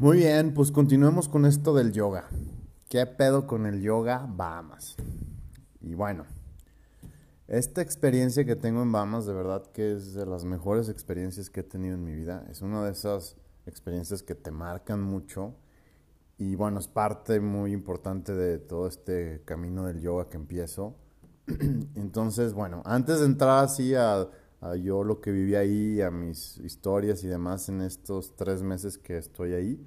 Muy bien, pues continuemos con esto del yoga. ¿Qué pedo con el yoga Bahamas? Y bueno, esta experiencia que tengo en Bahamas de verdad que es de las mejores experiencias que he tenido en mi vida. Es una de esas experiencias que te marcan mucho y bueno, es parte muy importante de todo este camino del yoga que empiezo. Entonces, bueno, antes de entrar así a, a, yo lo que viví ahí, a mis historias y demás en estos tres meses que estoy ahí,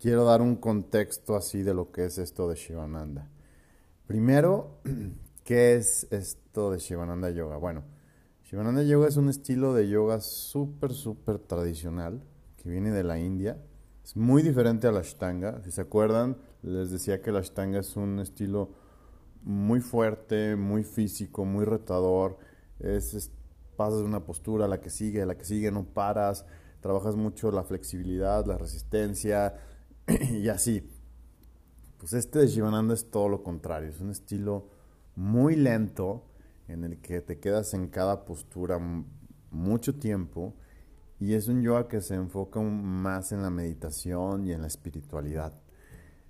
quiero dar un contexto así de lo que es esto de Shivananda. Primero, ¿qué es esto de Shivananda Yoga? Bueno, Shivananda Yoga es un estilo de yoga súper, súper tradicional que viene de la India es muy diferente a la Ashtanga. Si se acuerdan, les decía que la Ashtanga es un estilo muy fuerte, muy físico, muy retador. Es, pasas de una postura a la que sigue, a la que sigue, no paras. Trabajas mucho la flexibilidad, la resistencia y así. Pues este de Shivananda es todo lo contrario. Es un estilo muy lento en el que te quedas en cada postura mucho tiempo y es un yoga que se enfoca más en la meditación y en la espiritualidad.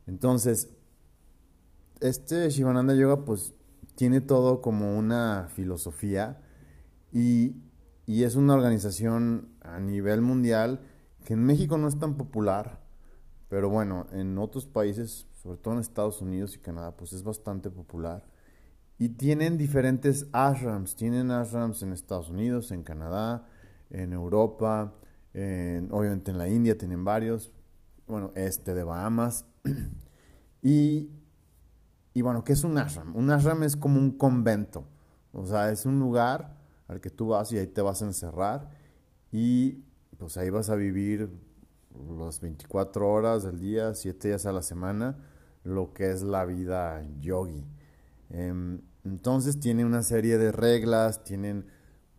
Entonces, este Shivananda Yoga pues tiene todo como una filosofía y, es una organización a nivel mundial que en México no es tan popular, pero bueno, en otros países, sobre todo en Estados Unidos y Canadá, pues es bastante popular. Y tienen diferentes ashrams, tienen ashrams en Estados Unidos, en Canadá, en Europa, obviamente en la India tienen varios, bueno, este de Bahamas. y bueno, ¿qué es un ashram? Un ashram es como un convento, o sea, es un lugar al que tú vas y ahí te vas a encerrar y pues ahí vas a vivir las 24 horas del día, 7 días a la semana, lo que es la vida yogi. Em, entonces tiene una serie de reglas, tienen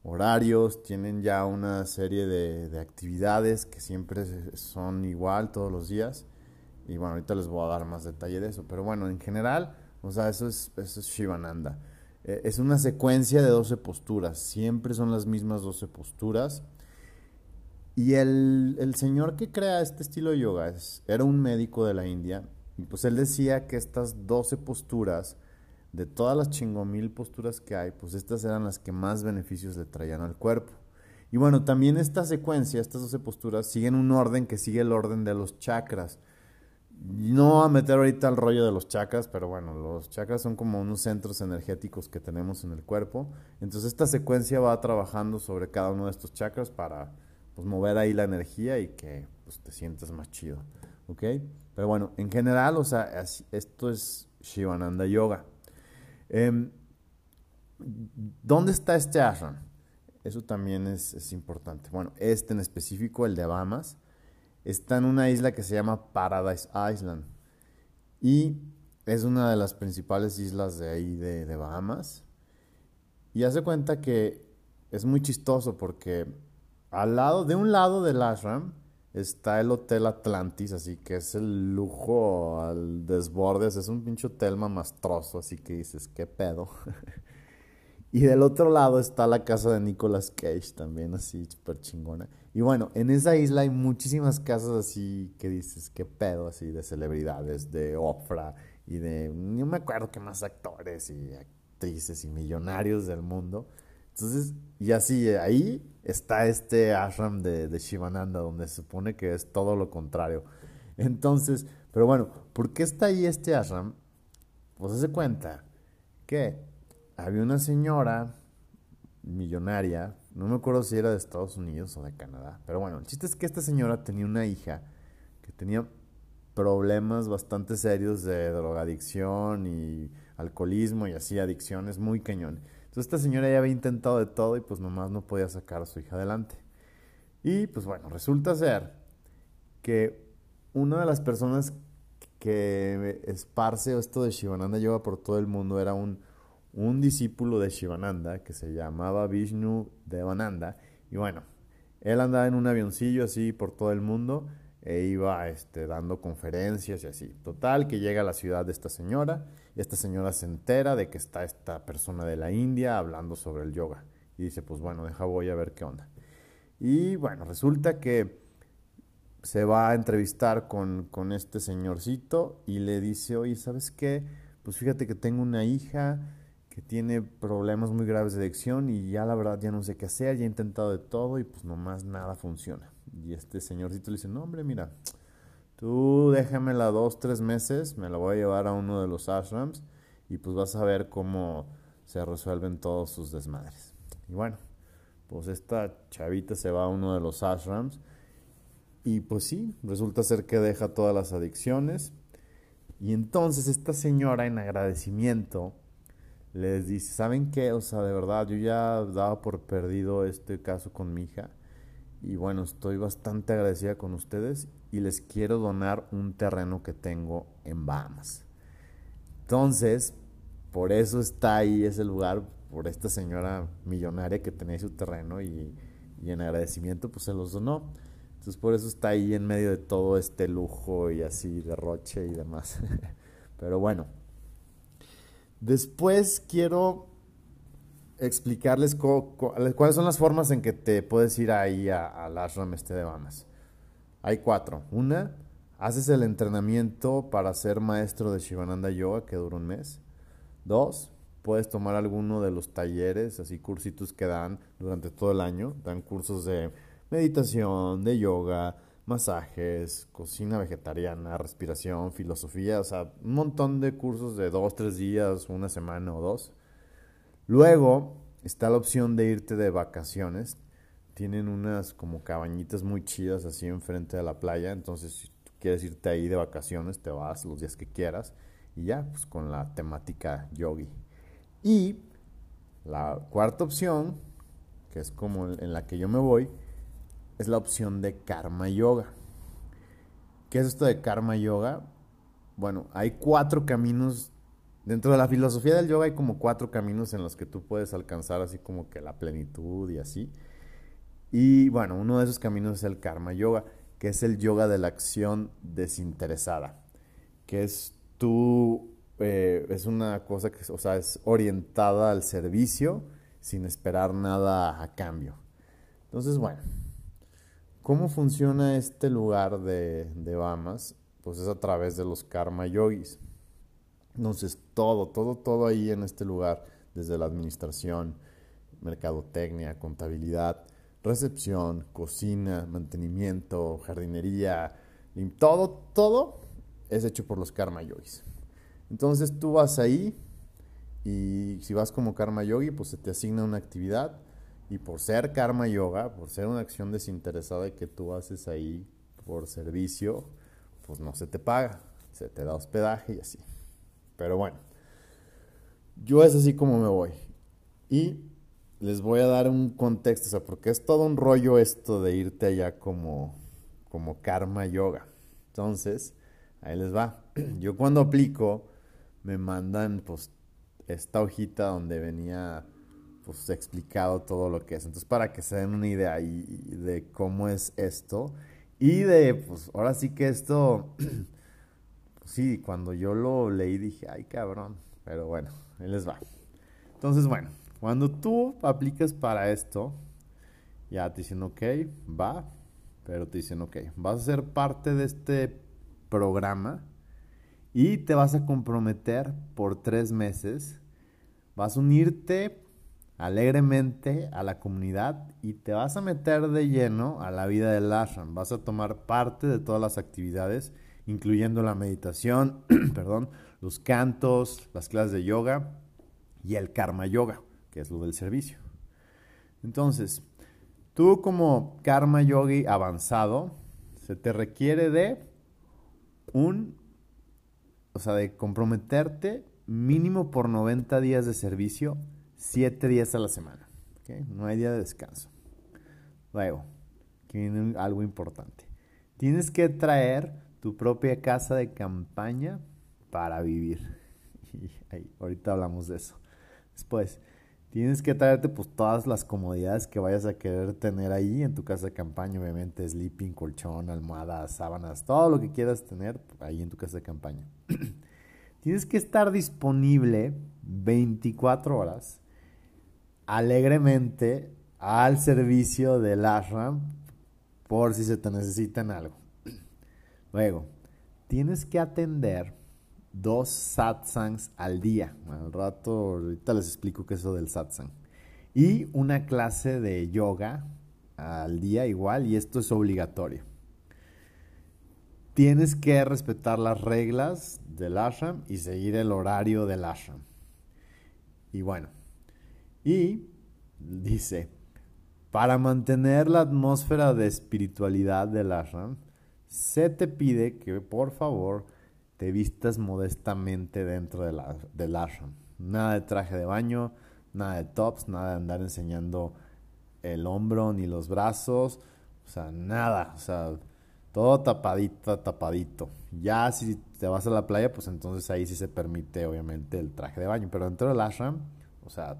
horarios, tienen ya una serie de, actividades que siempre son igual todos los días. Y bueno, ahorita les voy a dar más detalle de eso. Pero bueno, en general, o sea, eso es, eso es Shivananda. Eh, es una secuencia de 12 posturas. Siempre son las mismas 12 posturas. Y el, el señor que crea este estilo de yoga era un médico de la India. Y pues él decía que estas 12 posturas de todas las chingomil posturas que hay, pues estas eran las que más beneficios le traían al cuerpo. Y bueno, también esta secuencia, estas 12 posturas, siguen un orden que sigue el orden de los chakras. No a meter ahorita el rollo de los chakras, pero bueno, los chakras son como unos centros energéticos que tenemos en el cuerpo. Entonces esta secuencia va trabajando sobre cada uno de estos chakras para pues, mover ahí la energía y que pues, te sientas más chido. ¿Ok? Pero bueno, en general, o sea, esto es Shivananda Yoga. Em, ¿Dónde está este ashram? Eso también es, importante. Bueno, este en específico, el de Bahamas, está en una isla que se llama Paradise Island. Y es una de las principales islas de ahí de, Bahamas. Y hace cuenta que es muy chistoso porque al lado, de un lado del ashram, está el Hotel Atlantis, así que es el lujo al desborde, es un pinche hotel mamastroso, así que dices, ¿qué pedo? y del otro lado está la casa de Nicolas Cage, también así, súper chingona. Y bueno, en esa isla hay muchísimas casas así que dices, ¿qué pedo? Así de celebridades, de Oprah y de, no me acuerdo qué más actores y actrices y millonarios del mundo. Entonces, y así, ahí está este ashram de, de, Shivananda, donde se supone que es todo lo contrario. Entonces, pero bueno, ¿por qué está ahí este ashram? Pues se cuenta que había una señora millonaria, no me acuerdo si era de Estados Unidos o de Canadá, pero bueno, el chiste es que esta señora tenía una hija que tenía problemas bastante serios de drogadicción y alcoholismo y así adicciones muy cañón. Entonces esta señora ya había intentado de todo y pues nomás no podía sacar a su hija adelante. Y pues bueno, resulta ser que una de las personas que esparce esto de Shivananda Yoga por todo el mundo era un, un discípulo de Shivananda que se llamaba Vishnu Devananda. Y bueno, él andaba en un avioncillo así por todo el mundo e iba este, dando conferencias y así. Total, que llega a la ciudad de esta señora y esta señora se entera de que está esta persona de la India hablando sobre el yoga. Y dice, pues bueno, deja voy a ver qué onda. Y bueno, resulta que se va a entrevistar con, con este señorcito y le dice, oye, ¿sabes qué? Pues fíjate que tengo una hija que tiene problemas muy graves de adicción y ya la verdad ya no sé qué hacer, ya he intentado de todo y pues nomás nada funciona. Y este señorcito le dice, no hombre, mira, tú déjamela dos, tres meses, me la voy a llevar a uno de los ashrams y pues vas a ver cómo se resuelven todos sus desmadres. Y bueno, pues esta chavita se va a uno de los ashrams y pues sí, resulta ser que deja todas las adicciones. Y entonces esta señora en agradecimiento les dice, ¿saben qué? O sea, de verdad, yo ya daba por perdido este caso con mi hija. Y bueno, estoy bastante agradecida con ustedes y les quiero donar un terreno que tengo en Bahamas. Entonces, por eso está ahí ese lugar, por esta señora millonaria que tenía su terreno y, y en agradecimiento pues se los donó. Entonces por eso está ahí en medio de todo este lujo y así derroche y demás. Pero bueno, Después quiero explicarles cuáles son las formas en que te puedes ir ahí al ashram este de Bahamas. Hay cuatro. Una, haces el entrenamiento para ser maestro de Shivananda Yoga que dura un mes. Dos, puedes tomar alguno de los talleres, así cursitos que dan durante todo el año. Dan cursos de meditación, de yoga, masajes, cocina vegetariana, respiración, filosofía, o sea, un montón de cursos de dos, tres días, una semana o dos. Luego está la opción de irte de vacaciones. Tienen unas como cabañitas muy chidas así enfrente de la playa, entonces si quieres irte ahí de vacaciones, te vas los días que quieras y ya, pues con la temática yogi. Y la cuarta opción, que es como en la que yo me voy, es la opción de karma yoga. ¿Qué es esto de karma yoga? Bueno, hay cuatro caminos. Dentro de la filosofía del yoga hay como cuatro caminos en los que tú puedes alcanzar así como que la plenitud y así. Y bueno, uno de esos caminos es el karma yoga, que es el yoga de la acción desinteresada, que es tú, eh, es una cosa que, o sea, es orientada al servicio sin esperar nada a cambio. Entonces, bueno, ¿Cómo funciona este lugar de, de Bahamas? Pues es a través de los karma yogis. Entonces, todo, todo, todo ahí en este lugar, desde la administración, mercadotecnia, contabilidad, recepción, cocina, mantenimiento, jardinería, todo, todo es hecho por los karma yogis. Entonces tú vas ahí y si vas como karma yogi, pues se te asigna una actividad y por ser karma yoga, por ser una acción desinteresada que tú haces ahí por servicio, pues no se te paga, se te da hospedaje y así. Pero bueno, yo es así como me voy. Y les voy a dar un contexto, o sea, porque es todo un rollo esto de irte allá como, como karma yoga. Entonces, ahí les va. Yo cuando aplico, me mandan pues esta hojita donde venía pues explicado todo lo que es. Entonces, para que se den una idea ahí de cómo es esto y de, pues ahora sí que esto, pues, sí, cuando yo lo leí dije, ay cabrón, pero bueno, ahí les va. Entonces, bueno, cuando tú aplicas para esto, ya te dicen, ok, va, pero te dicen, ok, vas a ser parte de este programa y te vas a comprometer por tres meses. Vas a unirte alegremente a la comunidad y te vas a meter de lleno a la vida del ashram. Vas a tomar parte de todas las actividades, incluyendo la meditación, perdón, los cantos, las clases de yoga y el karma yoga, que es lo del servicio. Entonces, tú como karma yogi avanzado, se te requiere de un, o sea, de comprometerte mínimo por 90 días de servicio siete días a la semana. No hay día de descanso. Luego, que viene algo importante. Tienes que traer tu propia casa de campaña para vivir. Y ahorita hablamos de eso. Después, tienes que traerte pues todas las comodidades que vayas a querer tener ahí en tu casa de campaña, obviamente sleeping, colchón, almohadas, sábanas, todo lo que quieras tener ahí en tu casa de campaña. tienes que estar disponible 24 horas alegremente al servicio del ashram por si se te necesita en algo. Luego, tienes que atender dos satsangs al día. Al rato, ahorita les explico qué es eso del satsang. Y una clase de yoga al día igual, y esto es obligatorio. Tienes que respetar las reglas del ashram y seguir el horario del ashram. Y bueno, y dice, para mantener la atmósfera de espiritualidad del ashram, se te pide que por favor te vistas modestamente dentro de la, del ashram. Nada de traje de baño, nada de tops, nada de andar enseñando el hombro ni los brazos, o sea, nada, o sea, todo tapadito, tapadito. Ya si te vas a la playa, pues entonces ahí sí se permite obviamente el traje de baño, pero dentro del ashram, o sea,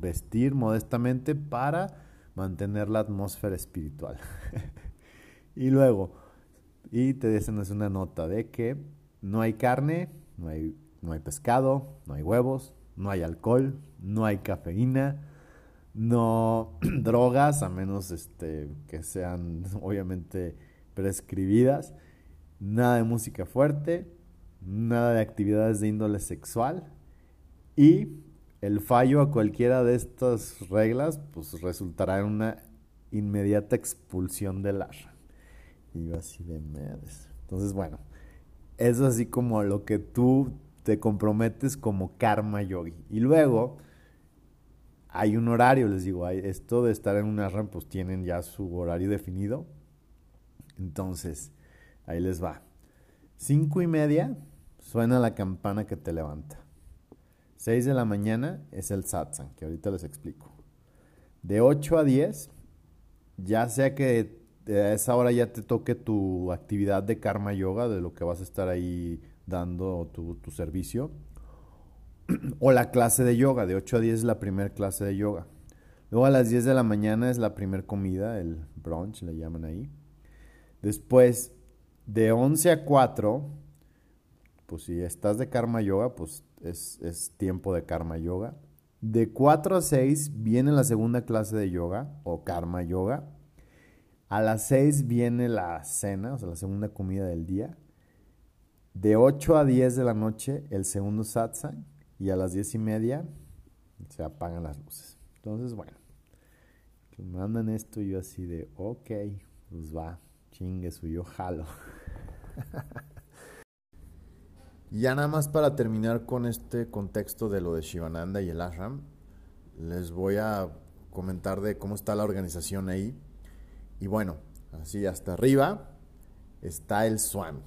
vestir modestamente para mantener la atmósfera espiritual. y luego, y te dicen es una nota de que no hay carne, no hay, no hay pescado, no hay huevos, no hay alcohol, no hay cafeína, no drogas, a menos este, que sean obviamente prescribidas, nada de música fuerte, nada de actividades de índole sexual y el fallo a cualquiera de estas reglas pues resultará en una inmediata expulsión del arra. Y yo así de medes. Entonces, bueno, es así como lo que tú te comprometes como karma yogi. Y luego hay un horario, les digo, hay, esto de estar en un ashram, pues tienen ya su horario definido. Entonces, ahí les va. Cinco y media suena la campana que te levanta. 6 de la mañana es el satsang, que ahorita les explico. De 8 a 10, ya sea que a esa hora ya te toque tu actividad de karma yoga, de lo que vas a estar ahí dando tu, tu servicio, o la clase de yoga, de 8 a 10 es la primera clase de yoga. Luego a las 10 de la mañana es la primera comida, el brunch le llaman ahí. Después, de 11 a 4, pues si estás de karma yoga, pues es, tiempo de karma yoga. De 4 a 6 viene la segunda clase de yoga o karma yoga. A las 6 viene la cena, o sea, la segunda comida del día. De 8 a 10 de la noche el segundo satsang. Y a las 10 y media se apagan las luces. Entonces, bueno, que mandan esto y yo así de, ok, pues va, chingue su, yo jalo. Ya nada más para terminar con este contexto de lo de Shivananda y el ashram, les voy a comentar de cómo está la organización ahí. Y bueno, así hasta arriba está el Swami.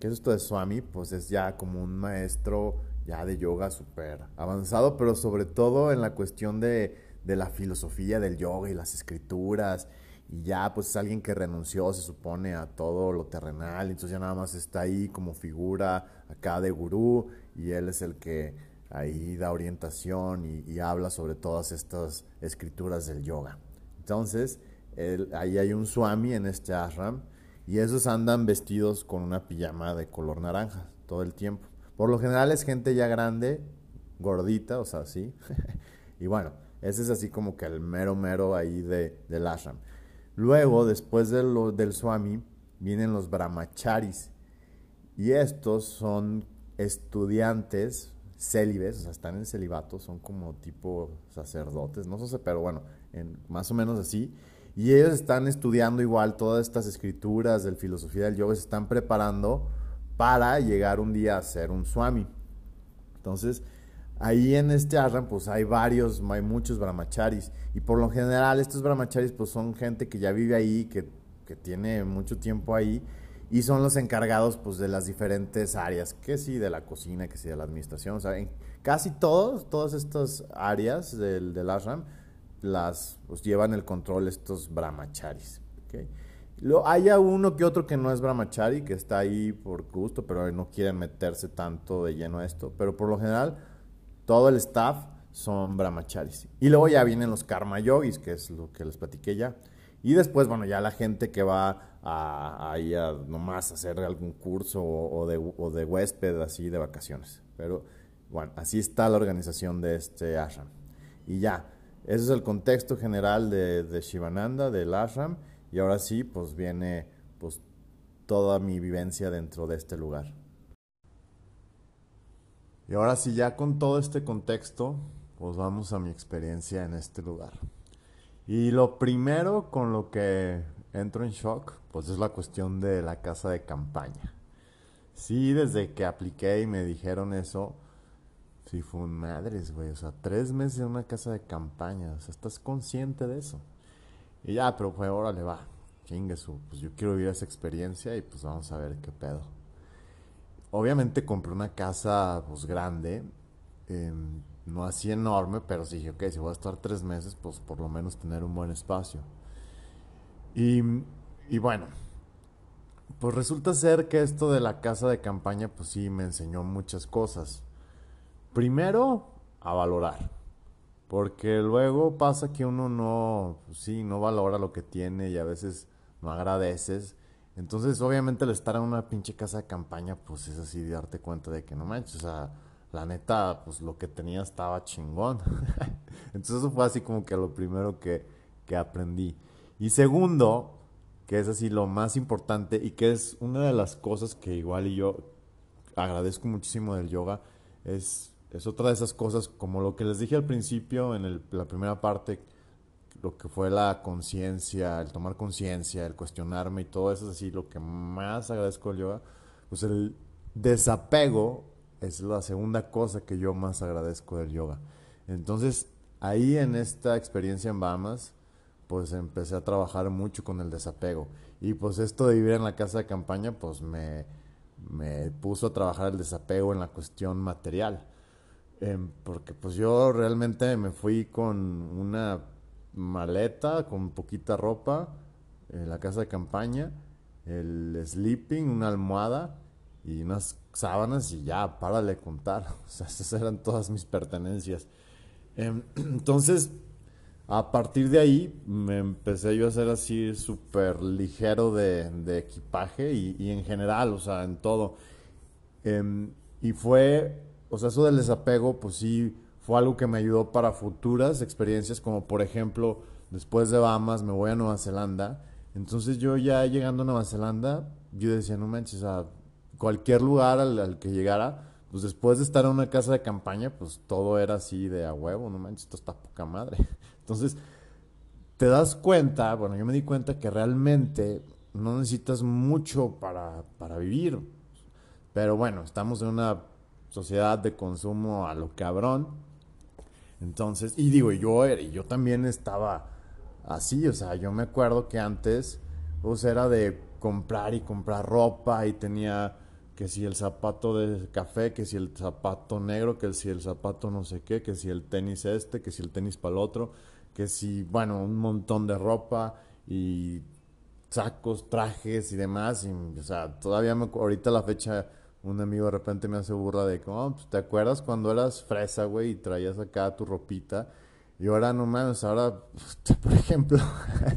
¿Qué es esto de Swami? Pues es ya como un maestro ya de yoga súper avanzado, pero sobre todo en la cuestión de, de la filosofía del yoga y las escrituras y ya pues es alguien que renunció, se supone, a todo lo terrenal, entonces ya nada más está ahí como figura acá de gurú y él es el que ahí da orientación y, habla sobre todas estas escrituras del yoga. Entonces, ahí hay un swami en este ashram y esos andan vestidos con una pijama de color naranja todo el tiempo. Por lo general es gente ya grande, gordita, o sea, así. y bueno, ese es así como que el mero mero ahí de, del ashram. Luego, después de lo, del Swami, vienen los brahmacharis. Y estos son estudiantes célibes, o sea, están en celibato, son como tipo sacerdotes, no sé, pero bueno, más o menos así. Y ellos están estudiando igual todas estas escrituras del filosofía del yoga, se están preparando para llegar un día a ser un swami. Entonces, Ahí en este ashram pues hay varios, hay muchos brahmacharis y por lo general estos brahmacharis pues son gente que ya vive ahí, que, que tiene mucho tiempo ahí y son los encargados pues de las diferentes áreas, que sí de la cocina, que sí de la administración, o casi todos, todas estas áreas del, del ashram las pues, llevan el control estos brahmacharis. ¿okay? Lo, hay uno que otro que no es brahmachari, que está ahí por gusto, pero no quiere meterse tanto de lleno a esto, pero por lo general todo el staff son brahmacharis. Y luego ya vienen los karma yogis, que es lo que les platiqué ya. Y después, bueno, ya la gente que va a, a nomás hacer algún curso o, de, o, huésped, así de vacaciones. Pero bueno, así está la organización de este ashram. Y ya, ese es el contexto general de, de Shivananda, del ashram. Y ahora sí, pues viene pues toda mi vivencia dentro de este lugar. Y ahora sí, ya con todo este contexto, pues vamos a mi experiencia en este lugar. Y lo primero con lo que entro en shock, pues es la cuestión de la casa de campaña. Sí, desde que apliqué y me dijeron eso, sí fue un madres, güey. O sea, tres meses en una casa de campaña. O sea, estás consciente de eso. Y ya, pero fue, órale, va. Chingue pues yo quiero vivir esa experiencia y pues vamos a ver qué pedo. Obviamente compré una casa pues grande, em, no así enorme, pero sí dije, ok, si voy a estar tres meses, pues por lo menos tener un buen espacio. Y, y bueno, pues resulta ser que esto de la casa de campaña, pues sí, me enseñó muchas cosas. Primero, a valorar. Porque luego pasa que uno no, pues sí, no valora lo que tiene y a veces no agradeces. Entonces, obviamente, el estar en una pinche casa de campaña, pues es así de darte cuenta de que no manches, o sea, la neta, pues lo que tenía estaba chingón. Entonces, eso fue así como que lo primero que, que aprendí. Y segundo, que es así lo más importante y que es una de las cosas que igual yo agradezco muchísimo del yoga, es, es otra de esas cosas, como lo que les dije al principio en el, la primera parte, lo que fue la conciencia, el tomar conciencia, el cuestionarme y todo eso es así, lo que más agradezco del yoga, pues el desapego es la segunda cosa que yo más agradezco del yoga. Entonces, ahí en esta experiencia en Bahamas, pues empecé a trabajar mucho con el desapego. Y pues esto de vivir en la casa de campaña, pues me, me puso a trabajar el desapego en la cuestión material. Em, porque pues yo realmente me fui con una maleta con poquita ropa, en la casa de campaña, el sleeping, una almohada y unas sábanas y ya, párale contar. O sea, esas eran todas mis pertenencias. Em, entonces, a partir de ahí me empecé yo a hacer así súper ligero de, equipaje y, en general, o sea, en todo. Em, y fue, o sea, eso del desapego, pues sí, fue algo que me ayudó para futuras experiencias, como por ejemplo, después de Bahamas me voy a Nueva Zelanda. Entonces yo ya llegando a Nueva Zelanda, yo decía, no manches, a cualquier lugar al, que llegara, pues después de estar en una casa de campaña, pues todo era así de a huevo, no manches, esto está poca madre. Entonces, te das cuenta, bueno, yo me di cuenta que realmente no necesitas mucho para, para vivir. Pero bueno, estamos en una sociedad de consumo a lo cabrón. Entonces, y digo, yo, yo también estaba así, o sea, yo me acuerdo que antes, pues era de comprar y comprar ropa y tenía que si el zapato de café, que si el zapato negro, que si el zapato no sé qué, que si el tenis este, que si el tenis para el otro, que si, bueno, un montón de ropa y sacos, trajes y demás. Y, o sea, todavía me, ahorita la fecha un amigo de repente me hace burla de como, oh, pues, ¿te acuerdas cuando eras fresa, güey, y traías acá tu ropita? Y ahora no mames, ahora, por ejemplo,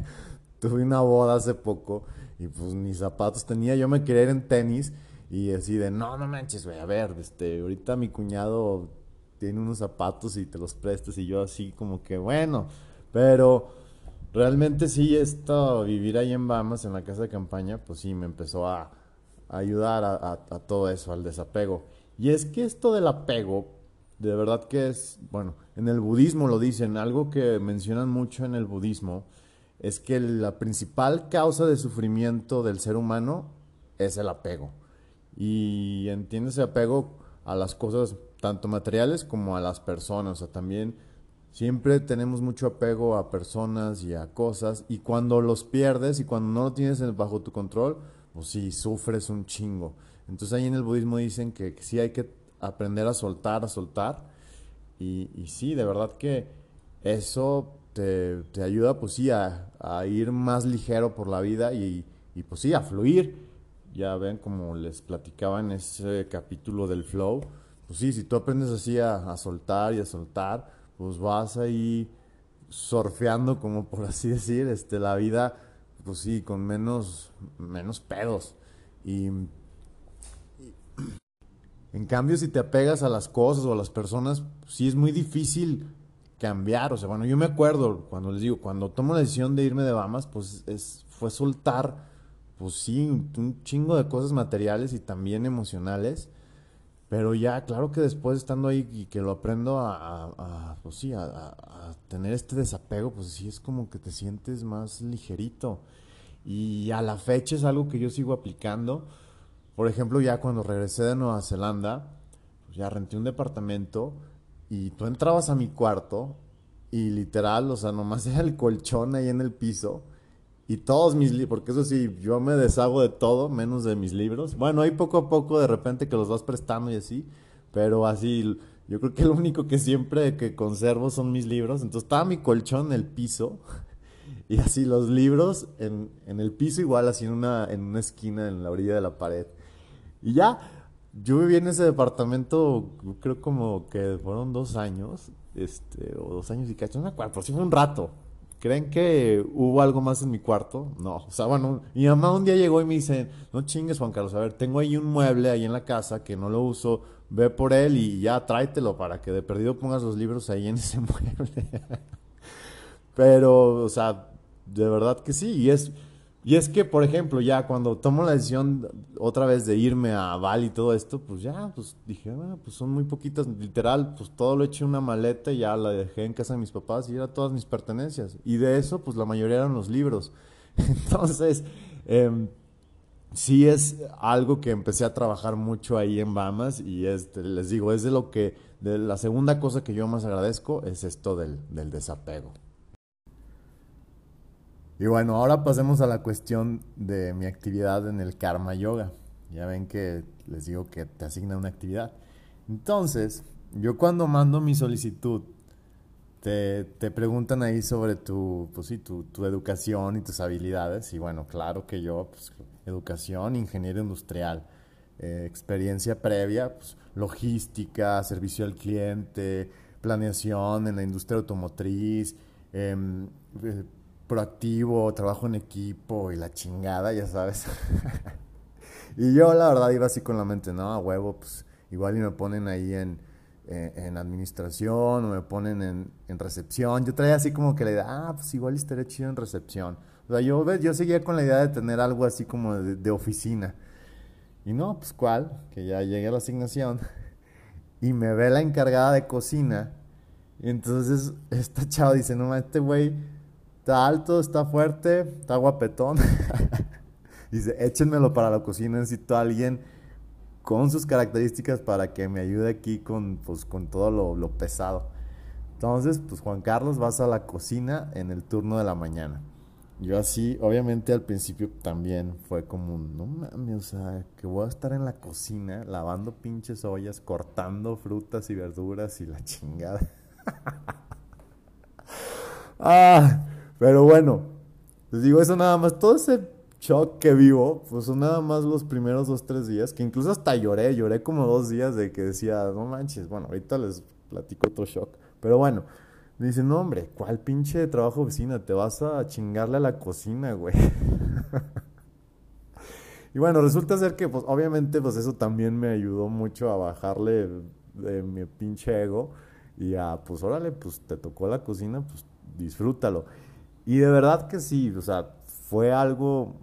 tuve una boda hace poco y pues mis zapatos tenía, yo me quería ir en tenis y así de, no, no manches, güey, a ver, este, ahorita mi cuñado tiene unos zapatos y te los prestas y yo así como que, bueno, pero realmente sí, esto, vivir ahí en Bahamas, en la casa de campaña, pues sí, me empezó a ayudar a, todo eso, al desapego. Y es que esto del apego, de verdad que es, bueno, en el budismo lo dicen, algo que mencionan mucho en el budismo, es que la principal causa de sufrimiento del ser humano es el apego. Y ese apego a las cosas tanto materiales como a las personas. O sea, también siempre tenemos mucho apego a personas y a cosas. Y cuando los pierdes y cuando no lo tienes bajo tu control, pues sí, sufres un chingo. Entonces ahí en el budismo dicen que, sí hay que aprender a soltar, a soltar. Y, sí, de verdad que eso te, ayuda, pues sí, a, ir más ligero por la vida y, pues sí, a fluir. Ya ven, como les platicaba en ese capítulo del flow, pues sí, si tú aprendes así a, a soltar y a soltar, pues vas ahí surfeando, como por así decir, este, la vida pues sí, con menos, menos pedos. Y, en cambio, si te apegas a las cosas o a las personas, sí es muy difícil cambiar. O sea, bueno, yo me acuerdo cuando les digo, cuando tomo la decisión de irme de Bahamas, pues es, fue soltar pues sí, un chingo de cosas materiales y también emocionales. Pero ya, claro que después estando ahí y que lo aprendo a, pues sí, a, tener este desapego, pues sí es como que te sientes más ligerito. Y a la fecha es algo que yo sigo aplicando. Por ejemplo, ya cuando regresé de Nueva Zelanda, pues ya renté un departamento y tú entrabas a mi cuarto y literal, o sea, nomás era el colchón ahí en el piso y todos mis libros, porque eso sí, yo me deshago de todo, menos de mis libros. Bueno, hay poco a poco de repente que los vas prestando y así, pero así, yo creo que lo único que siempre que conservo son mis libros. Entonces estaba mi colchón en el piso y así los libros en, en el piso igual, así en una, en una esquina, en la orilla de la pared. Y ya, yo viví en ese departamento, creo como que fueron dos años, este, o dos años y cacho, no me acuerdo, por si fue un rato. ¿Creen que hubo algo más en mi cuarto? No. O sea, bueno, mi mamá un día llegó y me dice, no chingues Juan Carlos, a ver, tengo ahí un mueble ahí en la casa que no lo uso, ve por él y ya tráetelo para que de perdido pongas los libros ahí en ese mueble. Pero, o sea, de verdad que sí, y es y es que, por ejemplo, ya cuando tomo la decisión otra vez de irme a Bali y todo esto, pues ya, pues dije, ah, pues son muy poquitas, literal, pues todo lo eché en una maleta y ya la dejé en casa de mis papás y era todas mis pertenencias. Y de eso, pues la mayoría eran los libros. Entonces, eh, sí es algo que empecé a trabajar mucho ahí en Bahamas y este, les digo, es de lo que, de la segunda cosa que yo más agradezco es esto del, del desapego. Y bueno, ahora pasemos a la cuestión de mi actividad en el Karma Yoga. Ya ven que les digo que te asigna una actividad. Entonces, yo cuando mando mi solicitud, te, te preguntan ahí sobre tu, pues sí, tu, tu, educación y tus habilidades. Y bueno, claro que yo, pues, educación, ingeniero industrial, eh, experiencia previa, pues, logística, servicio al cliente, planeación en la industria automotriz, eh, proactivo, trabajo en equipo y la chingada, ya sabes. y yo la verdad iba así con la mente, no, a huevo, pues igual y me ponen ahí en, en, administración o me ponen en, en, recepción. Yo traía así como que la idea, ah, pues igual estaría chido en recepción. O sea, yo, yo seguía con la idea de tener algo así como de, oficina. Y no, pues cuál, que ya llegué a la asignación y me ve la encargada de cocina. Y entonces esta chava dice, no, este güey Está alto, está fuerte, está guapetón. Dice, échenmelo para la cocina, necesito a alguien con sus características para que me ayude aquí con, pues, con todo lo, lo, pesado. Entonces, pues Juan Carlos, vas a la cocina en el turno de la mañana. Yo así, obviamente al principio también fue como, no mames, o sea, que voy a estar en la cocina lavando pinches ollas, cortando frutas y verduras y la chingada. ah, pero bueno, les digo, eso nada más, todo ese shock que vivo, pues son nada más los primeros dos, tres días, que incluso hasta lloré, lloré como dos días de que decía, no manches, bueno, ahorita les platico otro shock, pero bueno, me dicen, no hombre, ¿cuál pinche trabajo oficina? Te vas a chingarle a la cocina, güey. y bueno, resulta ser que, pues, obviamente, pues eso también me ayudó mucho a bajarle de mi pinche ego y a, pues, órale, pues, te tocó la cocina, pues, disfrútalo. Y de verdad que sí, o sea, fue algo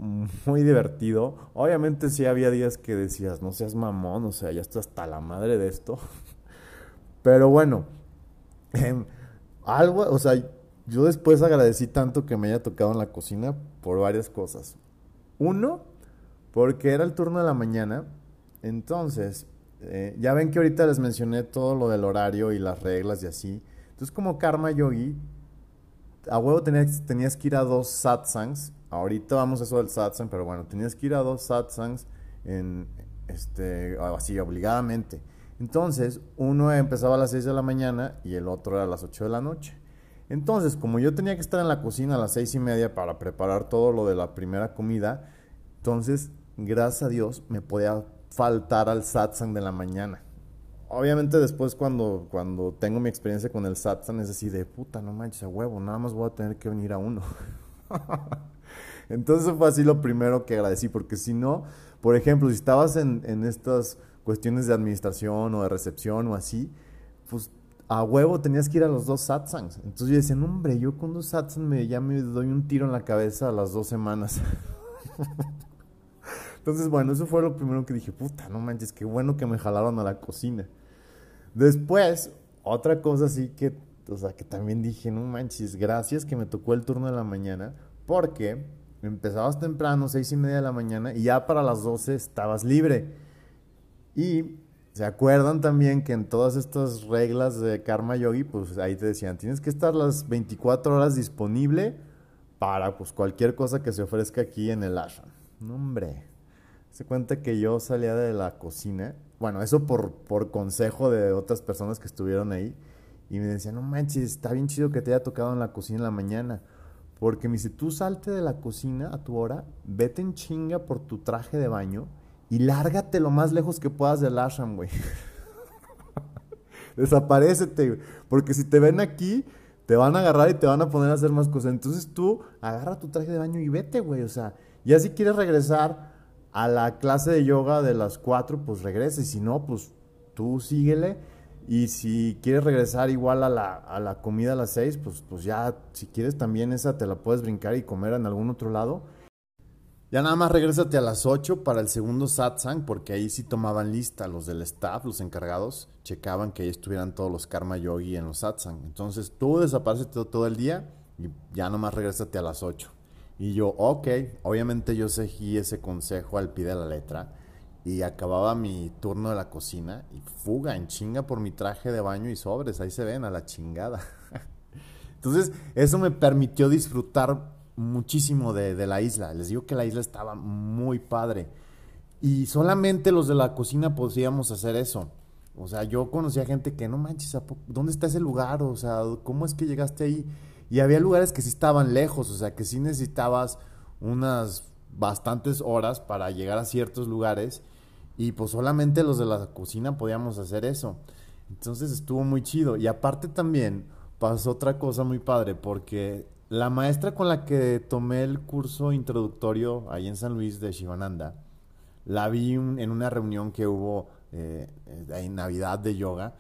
muy divertido. Obviamente sí había días que decías, no seas mamón, o sea, ya está hasta la madre de esto. Pero bueno, em, algo, o sea, yo después agradecí tanto que me haya tocado en la cocina por varias cosas. Uno, porque era el turno de la mañana, entonces, eh, ya ven que ahorita les mencioné todo lo del horario y las reglas y así. Entonces, como Karma Yogi, a huevo tenías, tenías que ir a dos satsangs. Ahorita vamos a eso del satsang, pero bueno, tenías que ir a dos satsangs en, este, así, obligadamente. Entonces, uno empezaba a las 6 de la mañana y el otro era a las 8 de la noche. Entonces, como yo tenía que estar en la cocina a las seis y media para preparar todo lo de la primera comida, entonces, gracias a Dios, me podía faltar al satsang de la mañana obviamente después cuando, cuando tengo mi experiencia con el satsang es así de puta, no manches, a huevo, nada más voy a tener que venir a uno. Entonces fue así lo primero que agradecí, porque si no, por ejemplo, si estabas en, en estas cuestiones de administración o de recepción o así, pues a huevo tenías que ir a los dos satsangs. Entonces yo decía, hombre, yo con dos satsangs me, ya me doy un tiro en la cabeza a las dos semanas. Entonces, bueno, eso fue lo primero que dije, puta, no manches, qué bueno que me jalaron a la cocina. Después, otra cosa así que, o sea, que también dije, no manches, gracias que me tocó el turno de la mañana, porque empezabas temprano, seis y media de la mañana, y ya para las 12 estabas libre. Y se acuerdan también que en todas estas reglas de Karma Yogi, pues ahí te decían, tienes que estar las 24 horas disponible para pues cualquier cosa que se ofrezca aquí en el ashram. No, hombre. Se cuenta que yo salía de la cocina, bueno, eso por, por consejo de otras personas que estuvieron ahí, y me decían, no manches, está bien chido que te haya tocado en la cocina en la mañana. Porque me dice, tú salte de la cocina a tu hora, vete en chinga por tu traje de baño y lárgate lo más lejos que puedas del ashram, güey. Desaparecete, Porque si te ven aquí, te van a agarrar y te van a poner a hacer más cosas. Entonces tú agarra tu traje de baño y vete, güey. O sea, ya si quieres regresar a la clase de yoga de las 4, pues regresa. Y si no, pues tú síguele. Y si quieres regresar igual a la, a la comida a las 6, pues, pues ya, si quieres también esa te la puedes brincar y comer en algún otro lado. Ya nada más regrésate a las 8 para el segundo satsang, porque ahí sí tomaban lista los del staff, los encargados, checaban que ahí estuvieran todos los karma yogi en los satsang. Entonces tú desapareces todo, el día y ya nada más regrésate a las 8. Y yo, ok, obviamente yo seguí ese consejo al pie de la letra y acababa mi turno de la cocina y fuga en chinga por mi traje de baño y sobres, ahí se ven a la chingada. Entonces eso me permitió disfrutar muchísimo de, la isla. Les digo que la isla estaba muy padre. Y solamente los de la cocina podíamos hacer eso. O sea, yo conocía gente que no manches, ¿dónde está ese lugar? O sea, ¿cómo es que llegaste ahí? Y había lugares que sí estaban lejos, o sea, que sí necesitabas unas bastantes horas para llegar a ciertos lugares y pues solamente los de la cocina podíamos hacer eso. Entonces estuvo muy chido. Y aparte también pasó otra cosa muy padre porque la maestra con la que tomé el curso introductorio ahí en San Luis de Shivananda, la vi en una reunión que hubo eh, en Navidad de yoga.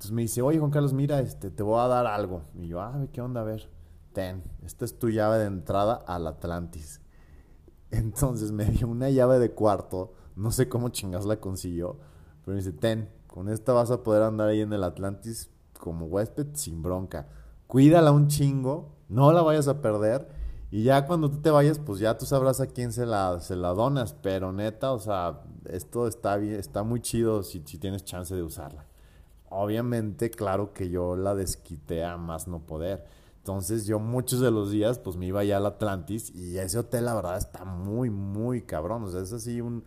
Entonces me dice, oye Juan Carlos, mira, este, te voy a dar algo. Y yo, ah, ¿qué onda? A ver, ten, esta es tu llave de entrada al Atlantis. Entonces me dio una llave de cuarto, no sé cómo chingas la consiguió, pero me dice, ten, con esta vas a poder andar ahí en el Atlantis como huésped sin bronca. Cuídala un chingo, no la vayas a perder. Y ya cuando tú te vayas, pues ya tú sabrás a quién se la, se la donas. Pero neta, o sea, esto está bien, está muy chido si, si tienes chance de usarla. Obviamente, claro que yo la desquité a más no poder. Entonces yo muchos de los días pues me iba ya al Atlantis y ese hotel la verdad está muy, muy cabrón. O sea, es así un,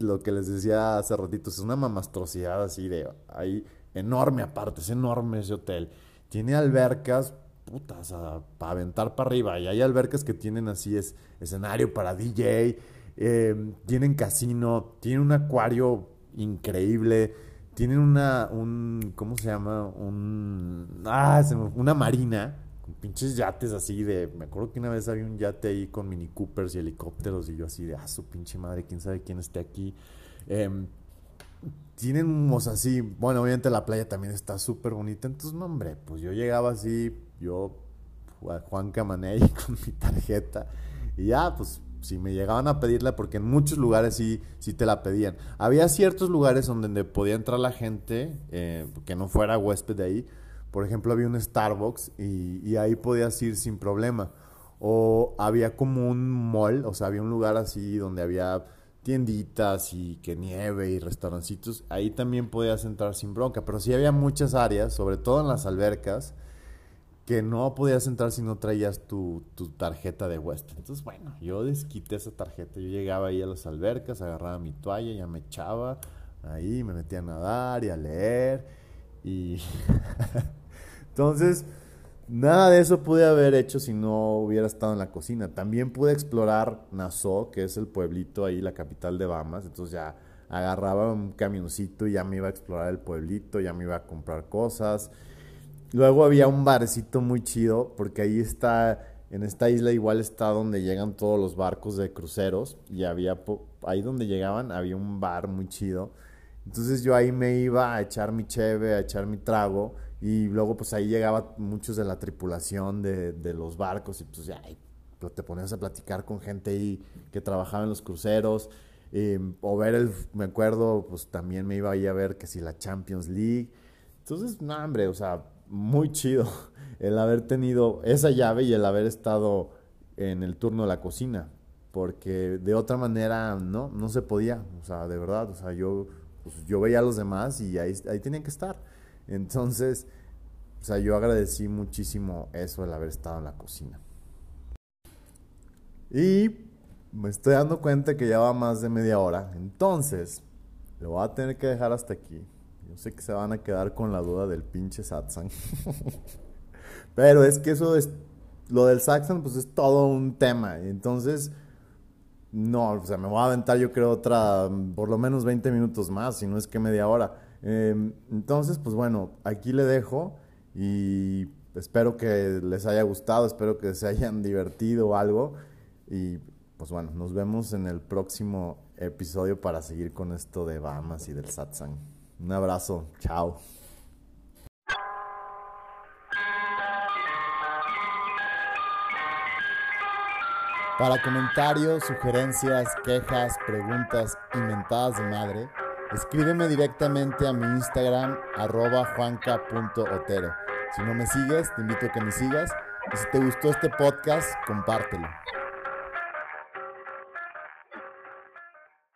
lo que les decía hace ratito, es una mamastrosidad así de ahí enorme aparte, es enorme ese hotel. Tiene albercas putas, para aventar para arriba. Y hay albercas que tienen así es escenario para DJ, eh, tienen casino, tienen un acuario increíble, tienen una, un, ¿cómo se llama? Un, ah, una marina con pinches yates así de, me acuerdo que una vez había un yate ahí con Mini Coopers y helicópteros y yo así de, ah, su pinche madre, quién sabe quién esté aquí. Em, tienen, o sea, así, bueno, obviamente la playa también está súper bonita, entonces, no, hombre, pues yo llegaba así, yo, Juan Camaney, con mi tarjeta, y ya, pues, si me llegaban a pedirla, porque en muchos lugares sí, sí te la pedían. Había ciertos lugares donde podía entrar la gente, eh, que no fuera huésped de ahí, por ejemplo, había un Starbucks y, y ahí podías ir sin problema. O había como un mall, o sea, había un lugar así donde había tienditas y que nieve y restaurancitos, ahí también podías entrar sin bronca, pero sí había muchas áreas, sobre todo en las albercas, que no podías entrar si no traías tu, tarjeta de huésped. Entonces, bueno, yo desquité esa tarjeta, yo llegaba ahí a las albercas, agarraba mi toalla, ya me echaba ahí, me metía a nadar y a leer y... Entonces, Nada de eso pude haber hecho si no hubiera estado en la cocina. También pude explorar Nassau, que es el pueblito ahí, la capital de Bahamas. Entonces ya agarraba un camioncito y ya me iba a explorar el pueblito, ya me iba a comprar cosas. Luego había un barecito muy chido, porque ahí está, en esta isla igual está donde llegan todos los barcos de cruceros. Y había, ahí donde llegaban, había un bar muy chido. Entonces yo ahí me iba a echar mi cheve, a echar mi trago y luego pues ahí llegaba muchos de la tripulación de, de los barcos y pues ya te ponías a platicar con gente ahí que trabajaba en los cruceros, em, o ver el, me acuerdo, pues también me iba ahí a ver que si la Champions League. Entonces, no, hombre, o sea, muy chido el haber tenido esa llave y el haber estado en el turno de la cocina, porque de otra manera no, no se podía, o sea, de verdad, o sea, yo, pues, yo veía a los demás y ahí, ahí tenían que estar. Entonces, o sea, yo agradecí muchísimo eso, el haber estado en la cocina. Y me estoy dando cuenta que ya va más de media hora, entonces lo voy a tener que dejar hasta aquí. Yo sé que se van a quedar con la duda del pinche satsang. Pero es que eso es. Lo del satsang, pues es todo un tema. Entonces, no, o sea, me voy a aventar yo creo otra, por lo menos 20 minutos más, si no es que media hora. Em, entonces, pues bueno, aquí le dejo y espero que les haya gustado, espero que se hayan divertido o algo. Y pues bueno, nos vemos en el próximo episodio para seguir con esto de Bahamas y del satsang. Un abrazo, chao. Para comentarios, sugerencias, quejas, preguntas y mentadas de madre, escríbeme directamente a mi Instagram arroba juanca.otero. Si no me sigues, te invito a que me sigas y si te gustó este podcast, compártelo.